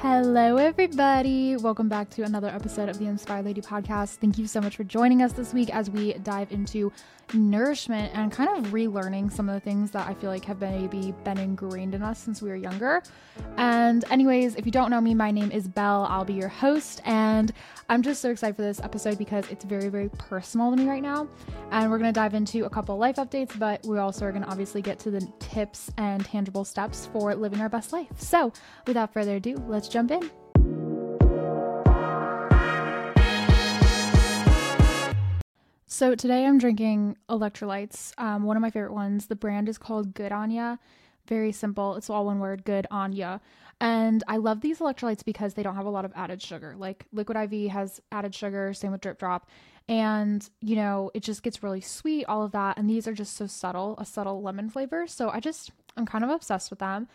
Hello, everybody. Welcome back to another episode of the Inspired Lady podcast. Thank you so much for joining us this week as we dive into nourishment and kind of relearning some of the things that I feel like have maybe been ingrained in us since we were younger. And, anyways, if you don't know me, my name is Belle. I'll be your host, and I'm just so excited for this episode because it's very, very personal to me right now. And we're going to dive into a couple life updates, but we also are going to obviously get to the tips and tangible steps for living our best life. So, without further ado, let's jump in. So today I'm drinking electrolytes. Um, one of my favorite ones. The brand is called Good On Ya. Very simple. It's all one word. Good On Ya. And I love these electrolytes because they don't have a lot of added sugar. Like Liquid IV has added sugar. Same with Drip Drop. And you know it just gets really sweet. All of that. And these are just so subtle. A subtle lemon flavor. So I just I'm kind of obsessed with them.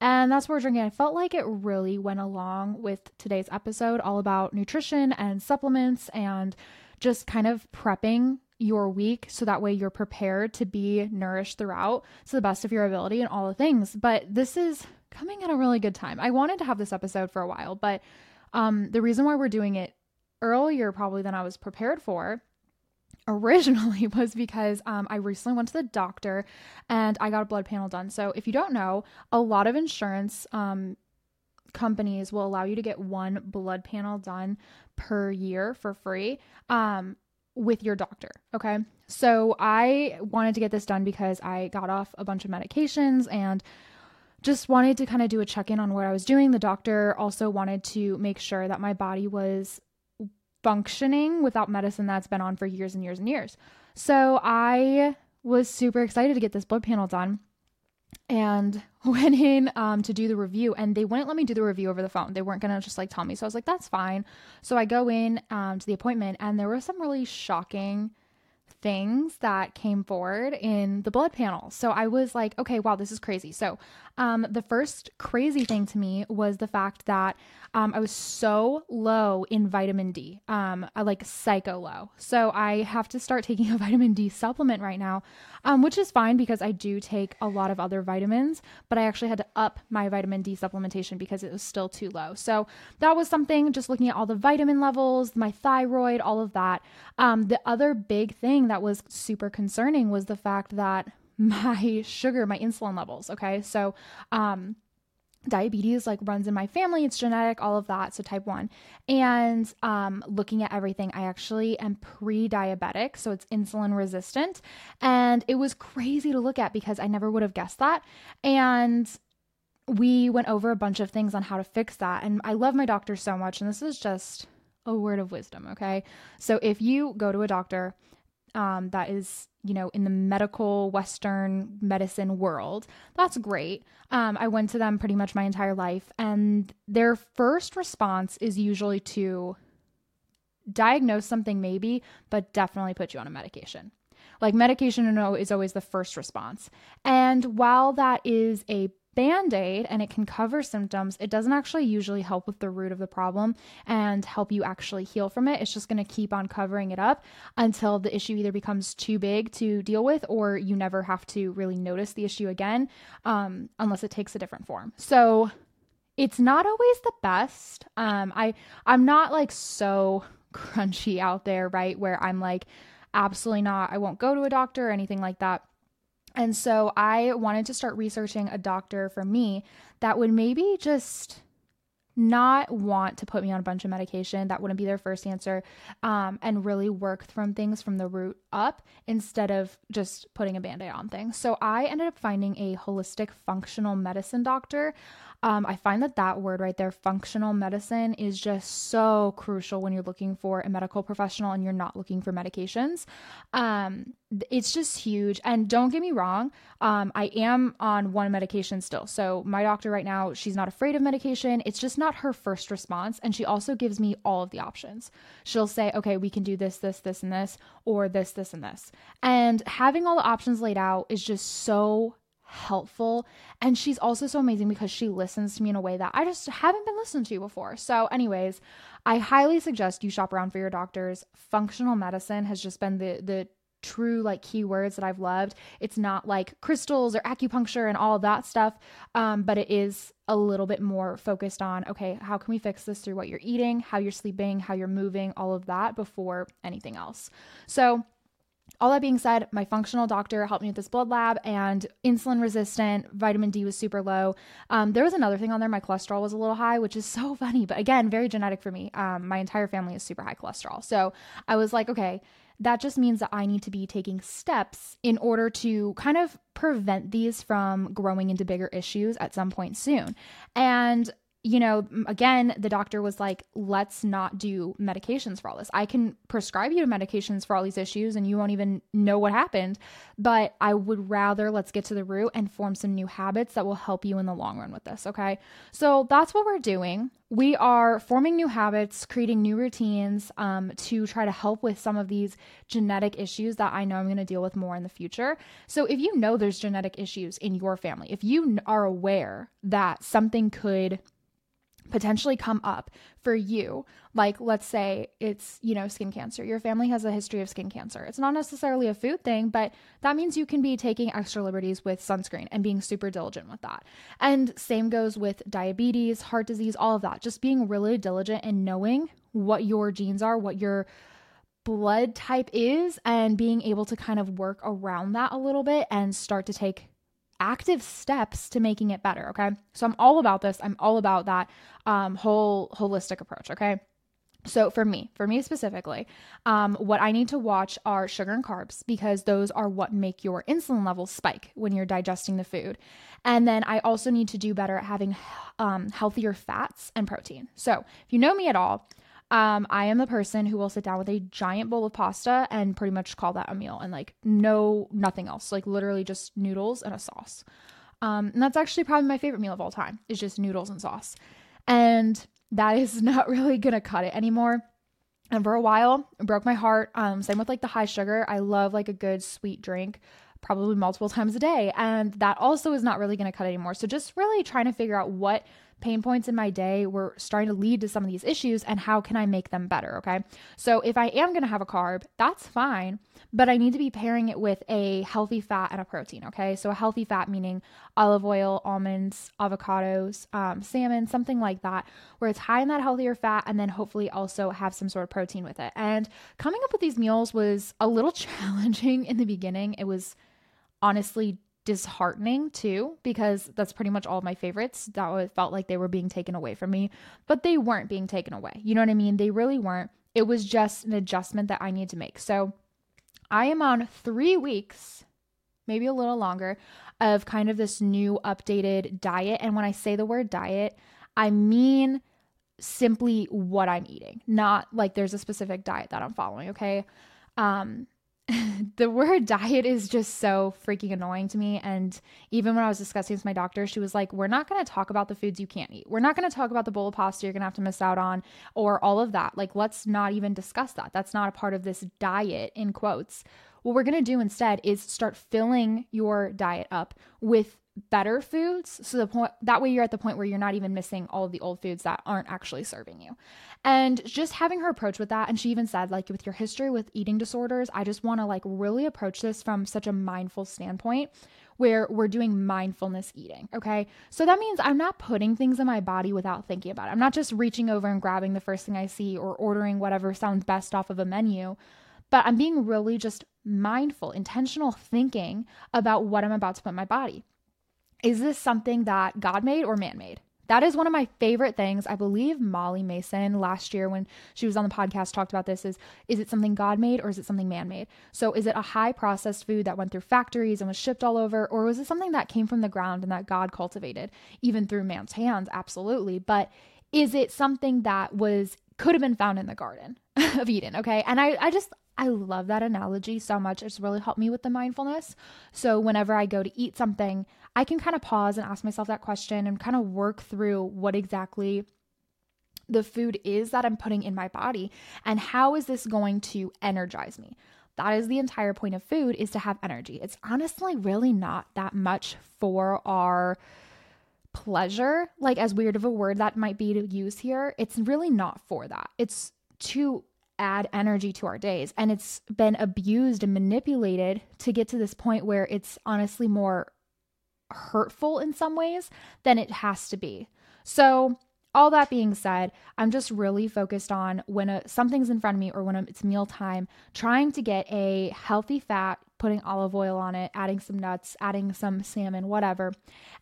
And that's what we're drinking. I felt like it really went along with today's episode, all about nutrition and supplements and just kind of prepping your week so that way you're prepared to be nourished throughout to the best of your ability and all the things. But this is coming at a really good time. I wanted to have this episode for a while, but um, the reason why we're doing it earlier probably than I was prepared for originally was because um, I recently went to the doctor and I got a blood panel done. So, if you don't know, a lot of insurance um, companies will allow you to get one blood panel done per year for free um, with your doctor. Okay. So, I wanted to get this done because I got off a bunch of medications and just wanted to kind of do a check in on what I was doing. The doctor also wanted to make sure that my body was functioning without medicine that's been on for years and years and years. So I was super excited to get this blood panel done and went in um, to do the review and they wouldn't let me do the review over the phone. They weren't gonna just like tell me. So i was like that's fine. So i go in um, to the appointment and there were some really shocking things that came forward in the blood panel. So I was like, okay, wow, this is crazy. So um, the first crazy thing to me was the fact that um, I was so low in vitamin D, um, like psycho low. So I have to start taking a vitamin D supplement right now, um, which is fine because I do take a lot of other vitamins, but I actually had to up my vitamin D supplementation because it was still too low. So that was something just looking at all the vitamin levels, my thyroid, all of that. Um, the other big thing that was super concerning was the fact that my sugar, my insulin levels. Okay. So, um, diabetes like runs in my family it's genetic all of that so type 1 and um looking at everything i actually am pre-diabetic so it's insulin resistant and it was crazy to look at because i never would have guessed that and we went over a bunch of things on how to fix that and i love my doctor so much and this is just a word of wisdom okay so if you go to a doctor um, that is you know in the medical western medicine world. That's great. Um, i went to them pretty much my entire life and their first response is usually to diagnose something maybe but definitely put you on a medication. Like medication no is always the first response. And while that is a band aid and it can cover symptoms, it doesn't actually usually help with the root of the problem and help you actually heal from it. It's just going to keep on covering it up until the issue either becomes too big to deal with or you never have to really notice the issue again um, unless it takes a different form. So it's not always the best. Um, I I'm not like so crunchy out there, right? Where I'm like, absolutely not. I won't go to a doctor or anything like that. And so I wanted to start researching a doctor for me that would maybe just not want to put me on a bunch of medication. That wouldn't be their first answer. Um, and really work from things from the root up instead of just putting a band aid on things. So I ended up finding a holistic functional medicine doctor. Um, I find that that word right there, functional medicine, is just so crucial when you're looking for a medical professional and you're not looking for medications. Um, it's just huge. And don't get me wrong, um, I am on one medication still. So my doctor right now, she's not afraid of medication. It's just not her first response. And she also gives me all of the options. She'll say, okay, we can do this, this, this, and this, or this, this, and this. And having all the options laid out is just so helpful. And she's also so amazing because she listens to me in a way that I just haven't been listened to before. So, anyways, I highly suggest you shop around for your doctors. Functional medicine has just been the the true like keywords that I've loved. It's not like crystals or acupuncture and all that stuff, um, but it is a little bit more focused on okay, how can we fix this through what you're eating, how you're sleeping, how you're moving, all of that before anything else. So all that being said, my functional doctor helped me with this blood lab and insulin resistant, vitamin D was super low. Um, there was another thing on there, my cholesterol was a little high, which is so funny, but again, very genetic for me. Um, my entire family is super high cholesterol. So I was like, okay, that just means that I need to be taking steps in order to kind of prevent these from growing into bigger issues at some point soon. And you know, again, the doctor was like, let's not do medications for all this. I can prescribe you medications for all these issues and you won't even know what happened. But I would rather let's get to the root and form some new habits that will help you in the long run with this. Okay. So that's what we're doing. We are forming new habits, creating new routines um, to try to help with some of these genetic issues that I know I'm going to deal with more in the future. So, if you know there's genetic issues in your family, if you are aware that something could potentially come up for you. Like let's say it's you know skin cancer. Your family has a history of skin cancer. It's not necessarily a food thing but that means you can be taking extra liberties with sunscreen and being super diligent with that. And same goes with diabetes heart disease all of that. Just being really diligent and knowing what your genes are what your blood type is and being able to kind of work around that a little bit and start to take active steps to making it better. Okay. So I'm all about this. I'm all about that um, whole holistic approach. Okay. So for me, for me specifically, um, what I need to watch are sugar and carbs because those are what make your insulin levels spike when you're digesting the food. And then I also need to do better at having um, healthier fats and protein. So if you know me at all, um, I am the person who will sit down with a giant bowl of pasta and pretty much call that a meal and like no nothing else, like literally just noodles and a sauce. Um, and that's actually probably my favorite meal of all time is just noodles and sauce. And that is not really gonna cut it anymore. And for a while, it broke my heart. Um, same with like the high sugar. I love like a good sweet drink, probably multiple times a day. And that also is not really gonna cut anymore. So just really trying to figure out what pain points in my day were starting to lead to some of these issues and how can I make them better, okay? So if I am going to have a carb, that's fine, but I need to be pairing it with a healthy fat and a protein, okay? So a healthy fat meaning olive oil, almonds, avocados, um, salmon, something like that, where it's high in that healthier fat and then hopefully also have some sort of protein with it. And coming up with these meals was a little challenging in the beginning. It was honestly disheartening too because that's pretty much all my favorites. That felt like they were being taken away from me but they weren't being taken away. You know what i mean? They really weren't. It was just an adjustment that i need to make. So i am on three weeks maybe a little longer of kind of this new updated diet. And when i say the word diet i mean simply what i'm eating not like there's a specific diet that i'm following okay? Um the word diet is just so freaking annoying to me. And even when I was discussing this with my doctor, she was like, We're not going to talk about the foods you can't eat. We're not going to talk about the bowl of pasta you're going to have to miss out on or all of that. Like, let's not even discuss that. That's not a part of this diet, in quotes. What we're going to do instead is start filling your diet up with better foods so the point that way you're at the point where you're not even missing all of the old foods that aren't actually serving you. And just having her approach with that and she even said like with your history with eating disorders i just want to like really approach this from such a mindful standpoint where we're doing mindfulness eating okay? So that means i'm not putting things in my body without thinking about it. I'm not just reaching over and grabbing the first thing i see or ordering whatever sounds best off of a menu but i'm being really just mindful intentional thinking about what i'm about to put in my body is this something that God made or man made? That is one of my favorite things. I believe Molly Mason last year when she was on the podcast talked about this is is it something God made or is it something man made? So is it a high processed food that went through factories and was shipped all over or was it something that came from the ground and that God cultivated even through man's hands? Absolutely. But is it something that was could have been found in the garden of Eden, okay? And I I just I love that analogy so much. It's really helped me with the mindfulness. So whenever I go to eat something, I can kind of pause and ask myself that question and kind of work through what exactly the food is that I'm putting in my body and how is this going to energize me. That is the entire point of food is to have energy. It's honestly really not that much for our pleasure, like as weird of a word that might be to use here. It's really not for that. It's to add energy to our days. And it's been abused and manipulated to get to this point where it's honestly more hurtful in some ways than it has to be. So, all that being said, I'm just really focused on when a, something's in front of me or when it's meal time, trying to get a healthy fat, putting olive oil on it, adding some nuts, adding some salmon, whatever,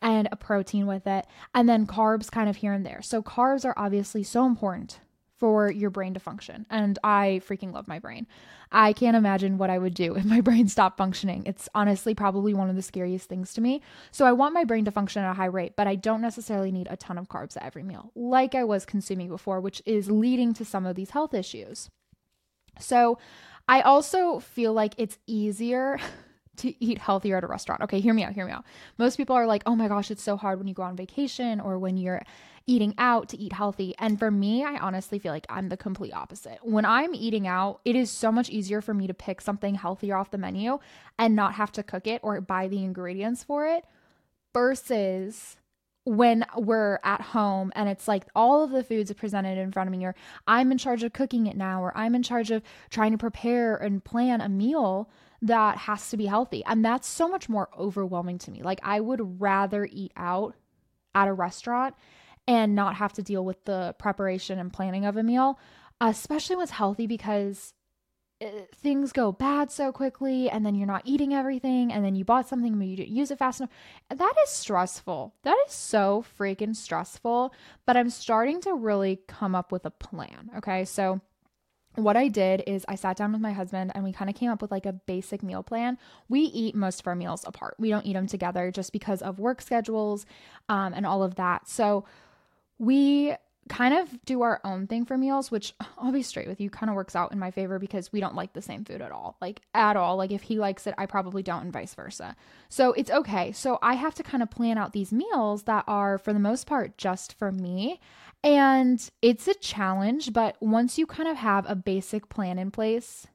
and a protein with it, and then carbs kind of here and there. So, carbs are obviously so important for your brain to function. And I freaking love my brain. I can't imagine what I would do if my brain stopped functioning. It's honestly probably one of the scariest things to me. So I want my brain to function at a high rate, but I don't necessarily need a ton of carbs at every meal, like I was consuming before, which is leading to some of these health issues. So I also feel like it's easier. to eat healthier at a restaurant. Okay, hear me out, hear me out. Most people are like, oh my gosh, it's so hard when you go on vacation or when you're eating out to eat healthy. And for me, I honestly feel like I'm the complete opposite. When I'm eating out, it is so much easier for me to pick something healthier off the menu and not have to cook it or buy the ingredients for it versus when we're at home and it's like all of the foods are presented in front of me or I'm in charge of cooking it now or I'm in charge of trying to prepare and plan a meal that has to be healthy. And that's so much more overwhelming to me. Like I would rather eat out at a restaurant and not have to deal with the preparation and planning of a meal, especially when it's healthy because things go bad so quickly and then you're not eating everything and then you bought something but you didn't use it fast enough. That is stressful. That is so freaking stressful. But I'm starting to really come up with a plan. Okay. So what I did is I sat down with my husband and we kind of came up with like a basic meal plan. We eat most of our meals apart. We don't eat them together just because of work schedules um, and all of that. So we kind of do our own thing for meals, which I'll be straight with you, kind of works out in my favor because we don't like the same food at all. Like, at all. Like, if he likes it, I probably don't, and vice versa. So it's okay. So I have to kind of plan out these meals that are, for the most part, just for me. And it's a challenge, but once you kind of have a basic plan in place,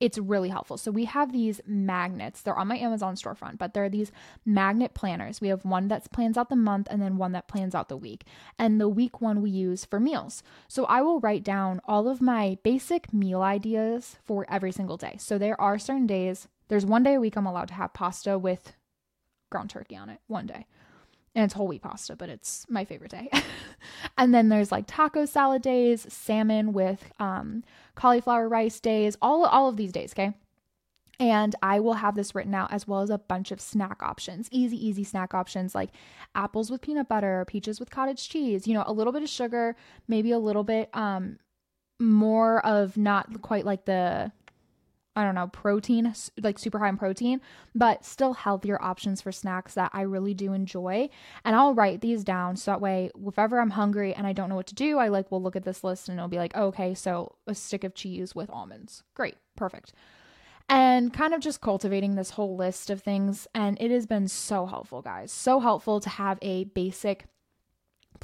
it's really helpful. So we have these magnets. They're on my Amazon storefront, but they're these magnet planners. We have one that plans out the month and then one that plans out the week. And the week one we use for meals. So I will write down all of my basic meal ideas for every single day. So there are certain days, there's one day a week I'm allowed to have pasta with ground turkey on it, one day and it's whole wheat pasta, but it's my favorite day. and then there's like taco salad days, salmon with um, cauliflower rice days, all all of these days, okay? And I will have this written out as well as a bunch of snack options, easy, easy snack options like apples with peanut butter, peaches with cottage cheese, you know, a little bit of sugar, maybe a little bit um more of not quite like the I don't know, protein, like super high in protein, but still healthier options for snacks that I really do enjoy. And I'll write these down so that way, if ever I'm hungry and I don't know what to do, I like will look at this list and it'll be like, oh, okay, so a stick of cheese with almonds. Great, perfect. And kind of just cultivating this whole list of things. And it has been so helpful, guys. So helpful to have a basic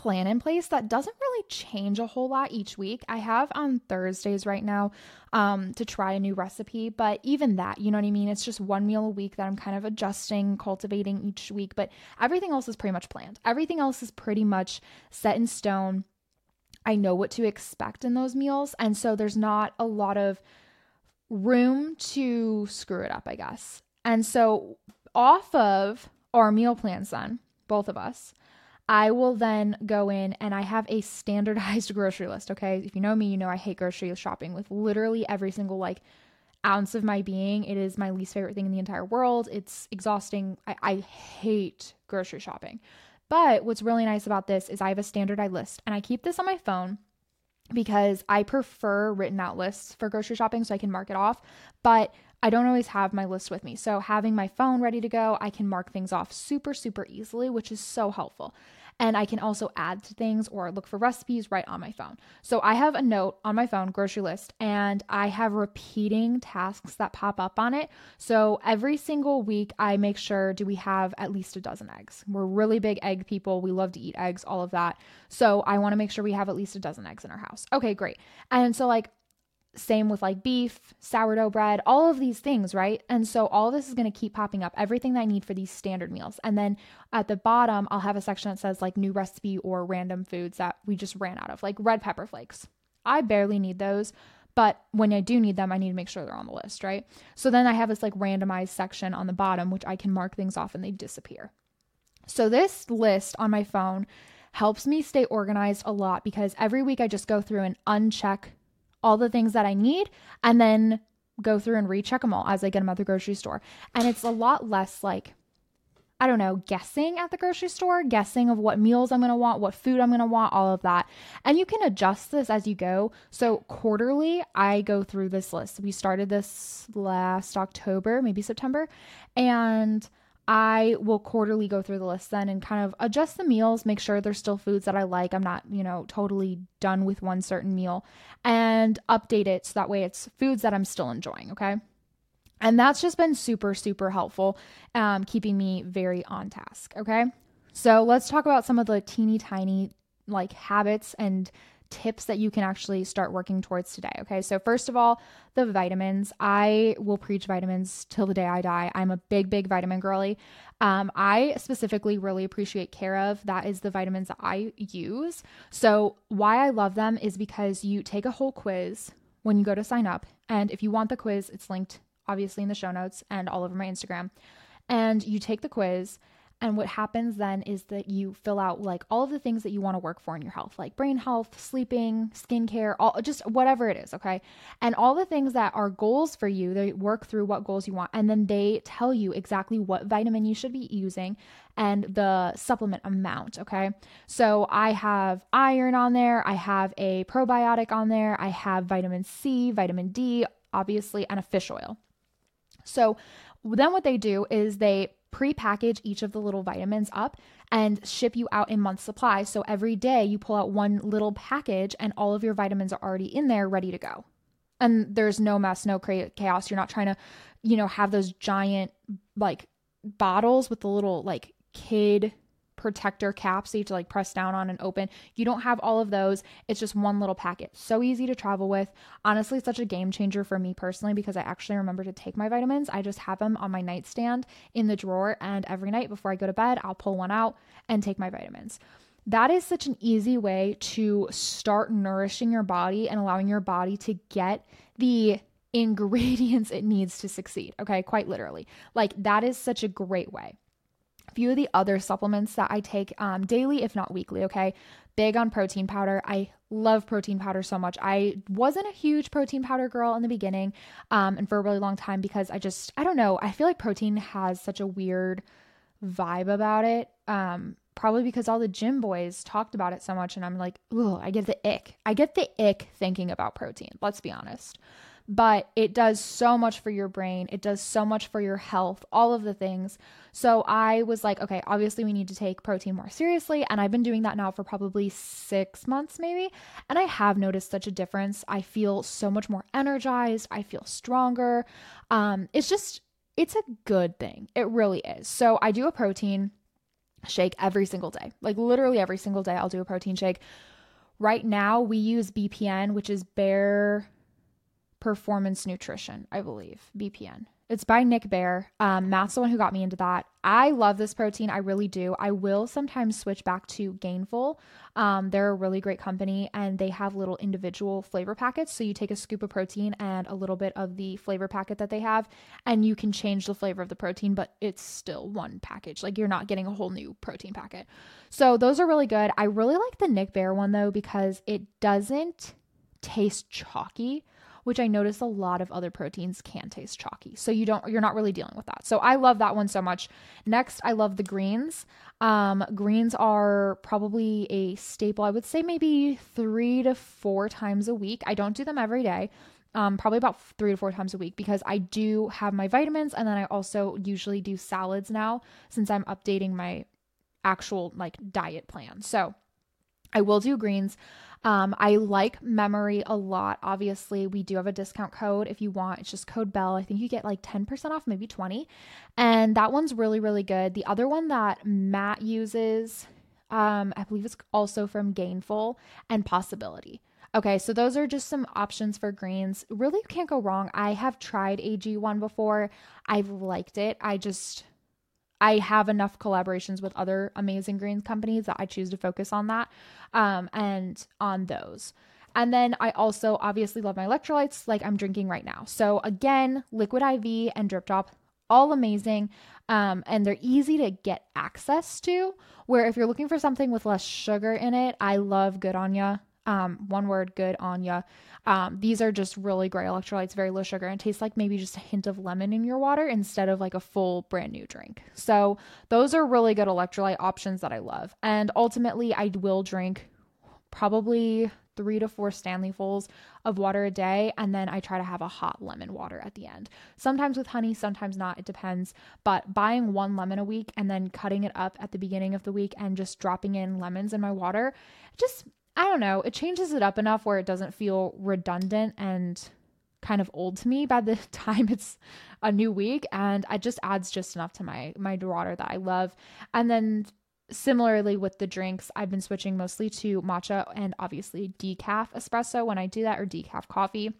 plan in place that doesn't really change a whole lot each week. I have on Thursdays right now um, to try a new recipe, but even that, you know what I mean? It's just one meal a week that I'm kind of adjusting, cultivating each week, but everything else is pretty much planned. Everything else is pretty much set in stone. I know what to expect in those meals. And so there's not a lot of room to screw it up, I guess. And so off of our meal plans, then, both of us, I will then go in and I have a standardized grocery list. Okay. If you know me, you know I hate grocery shopping with literally every single like ounce of my being. It is my least favorite thing in the entire world. It's exhausting. I, I hate grocery shopping. But what's really nice about this is I have a standardized list and I keep this on my phone because I prefer written out lists for grocery shopping so I can mark it off. But I don't always have my list with me. So having my phone ready to go, I can mark things off super, super easily, which is so helpful. And I can also add to things or look for recipes right on my phone. So I have a note on my phone, grocery list, and I have repeating tasks that pop up on it. So every single week, I make sure do we have at least a dozen eggs? We're really big egg people. We love to eat eggs, all of that. So I want to make sure we have at least a dozen eggs in our house. Okay, great. And so, like, same with like beef, sourdough bread, all of these things, right? And so all this is going to keep popping up, everything that I need for these standard meals. And then at the bottom, I'll have a section that says like new recipe or random foods that we just ran out of, like red pepper flakes. I barely need those, But when I do need them, I need to make sure they're on the list, right? So then I have this like randomized section on the bottom, which I can mark things off and they disappear. So this list on my phone helps me stay organized a lot because every week I just go through and uncheck all the things that I need and then go through and recheck them all as I get them at the grocery store. And it's a lot less like, I don't know, guessing at the grocery store, guessing of what meals I'm to want, what food I'm to want, all of that. And you can adjust this as you go. So, quarterly, I go through this list. We started this last October, maybe September. And I will quarterly go through the list then and kind of adjust the meals, make sure there's still foods that I like. I'm not, you know, totally done with one certain meal and update it so that way it's foods that I'm still enjoying. Okay. And that's just been super, super helpful, um, keeping me very on task. Okay. So let's talk about some of the teeny tiny like habits and tips that you can actually start working towards today. Okay. So, first of all, the vitamins. I will preach vitamins till the day I die. I'm a big, big vitamin girly. Um, I specifically really appreciate Care/of. That is the vitamins that I use. So, why I love them is because you take a whole quiz when you go to sign up. And if you want the quiz, it's linked obviously in the show notes and all over my Instagram. And you take the quiz and what happens then is that you fill out like all the things that you want to work for in your health, like brain health, sleeping, skincare, all just whatever it is, okay? And all the things that are goals for you, they work through what goals you want and then they tell you exactly what vitamin you should be using and the supplement amount, okay? So I have iron on there, I have a probiotic on there, I have vitamin C, vitamin D, obviously, and a fish oil. So then what they do is they pre-package each of the little vitamins up and ship you out in month supply. So every day you pull out one little package and all of your vitamins are already in there ready to go. And there's no mess, no chaos. You're not trying to, you know, have those giant like bottles with the little like kid protector caps that you have to like press down on and open. You don't have all of those. It's just one little packet. So easy to travel with. Honestly, such a game changer for me personally because I actually remember to take my vitamins. I just have them on my nightstand in the drawer, and every night before I go to bed, I'll pull one out and take my vitamins. That is such an easy way to start nourishing your body and allowing your body to get the ingredients it needs to succeed. Okay, quite literally. Like, that is such a great way few of the other supplements that I take um, daily, if not weekly. Okay. Big on protein powder. I love protein powder so much. I wasn't a huge protein powder girl in the beginning um, and for a really long time because I just, I don't know, I feel like protein has such a weird vibe about it. Um, probably because all the gym boys talked about it so much and I'm like, oh, I get the ick. I get the ick thinking about protein. Let's be honest but it does so much for your brain. It does so much for your health, all of the things. So I was like, okay, obviously we need to take protein more seriously. And I've been doing that now for probably six months, maybe. And I have noticed such a difference. I feel so much more energized. I feel stronger. Um, it's just, it's a good thing. It really is. So I do a protein shake every single day. Like literally every single day, I'll do a protein shake. Right now, we use BPN, which is Bare Performance Nutrition, I believe, BPN. It's by Nick Bare. Um, Matt's the one who got me into that. I love this protein. I really do. I will sometimes switch back to Gainful. Um, they're a really great company and they have little individual flavor packets. So you take a scoop of protein and a little bit of the flavor packet that they have, and you can change the flavor of the protein, but it's still one package. Like you're not getting a whole new protein packet. So those are really good. I really like the Nick Bare one though because it doesn't taste chalky which I notice a lot of other proteins can taste chalky. So you don't you're not really dealing with that. So I love that one so much. Next, I love the greens. Um, greens are probably a staple. I would say maybe 3 to 4 times a week. I don't do them every day. Um, probably about three to four times a week because I do have my vitamins and then I also usually do salads now since I'm updating my actual like diet plan. So I will do greens. Um, I like memory a lot. Obviously, we do have a discount code if you want. It's just code Belle. I think you get like 10% off, maybe 20. And that one's really, really good. The other one that Matt uses, um, I believe it's also from Gainful and Possibility. Okay, so those are just some options for greens. Really, you can't go wrong. I have tried AG1 before. I've liked it. I just I have enough collaborations with other amazing greens companies that I choose to focus on that um, and on those. And then I also obviously love my electrolytes like I'm drinking right now. So again, liquid IV and drip drop, all amazing. Um, and they're easy to get access to. Where if you're looking for something with less sugar in it, I love Good On Ya. Um, one word, good on ya. Um, these are just really great electrolytes, very low sugar, and taste like maybe just a hint of lemon in your water instead of like a full brand new drink. So those are really good electrolyte options that I love. And ultimately, I will drink probably three to four Stanleyfuls of water a day. And then I try to have a hot lemon water at the end. Sometimes with honey, sometimes not. It depends. But buying one lemon a week and then cutting it up at the beginning of the week and just dropping in lemons in my water, just, I don't know, it changes it up enough where it doesn't feel redundant and kind of old to me by the time it's a new week and it just adds just enough to my my water that I love. And then Similarly, with the drinks, I've been switching mostly to matcha and obviously decaf espresso when I do that or decaf coffee.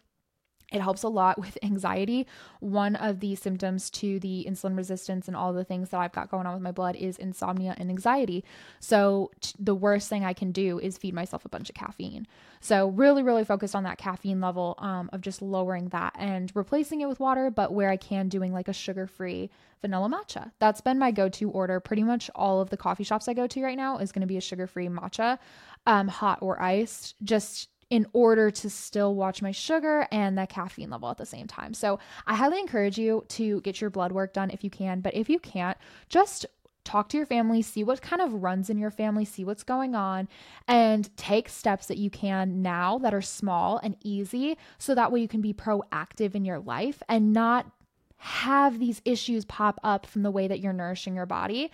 It helps a lot with anxiety. One of the symptoms to the insulin resistance and all the things that I've got going on with my blood is insomnia and anxiety. So, t- the worst thing I can do is feed myself a bunch of caffeine. So, really, really focused on that caffeine level um, of just lowering that and replacing it with water, but where I can, doing like a sugar free vanilla matcha. That's been my go to order. Pretty much all of the coffee shops I go to right now is going to be a sugar free matcha, um, hot or iced. Just in order to still watch my sugar and that caffeine level at the same time. So I highly encourage you to get your blood work done if you can. But if you can't, just talk to your family, see what kind of runs in your family, see what's going on, and take steps that you can now that are small and easy so that way you can be proactive in your life and not have these issues pop up from the way that you're nourishing your body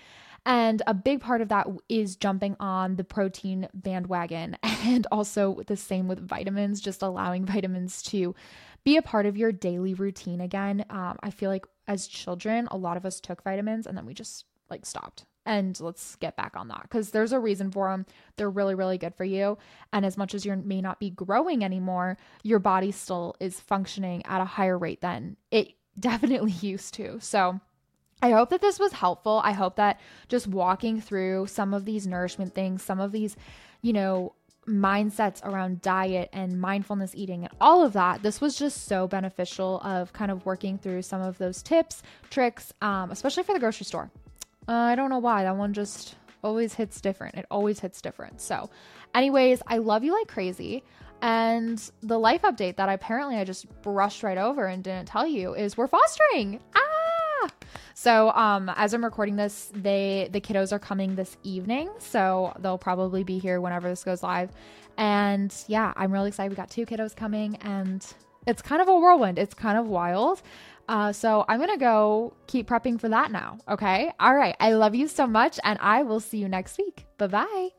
and a big part of that is jumping on the protein bandwagon and also the same with vitamins, just allowing vitamins to be a part of your daily routine again. Um, I feel like as children, a lot of us took vitamins and then we just like stopped. And let's get back on that because there's a reason for them. They're really, really good for you. And as much as you may not be growing anymore, your body still is functioning at a higher rate than it definitely used to. So, I hope that this was helpful. I hope that just walking through some of these nourishment things, some of these, you know, mindsets around diet and mindfulness eating and all of that, this was just so beneficial of kind of working through some of those tips, tricks, um, especially for the grocery store. Uh, I don't know why. That one just always hits different. It always hits different. So, anyways, I love you like crazy. And the life update that apparently I just brushed right over and didn't tell you is we're fostering. Ah! So, um, as I'm recording this, they the kiddos are coming this evening, so they'll probably be here whenever this goes live. And yeah, I'm really excited. We got two kiddos coming, and it's kind of a whirlwind. It's kind of wild. Uh, so I'm gonna go keep prepping for that now. Okay. All right. I love you so much, and I will see you next week. Bye bye.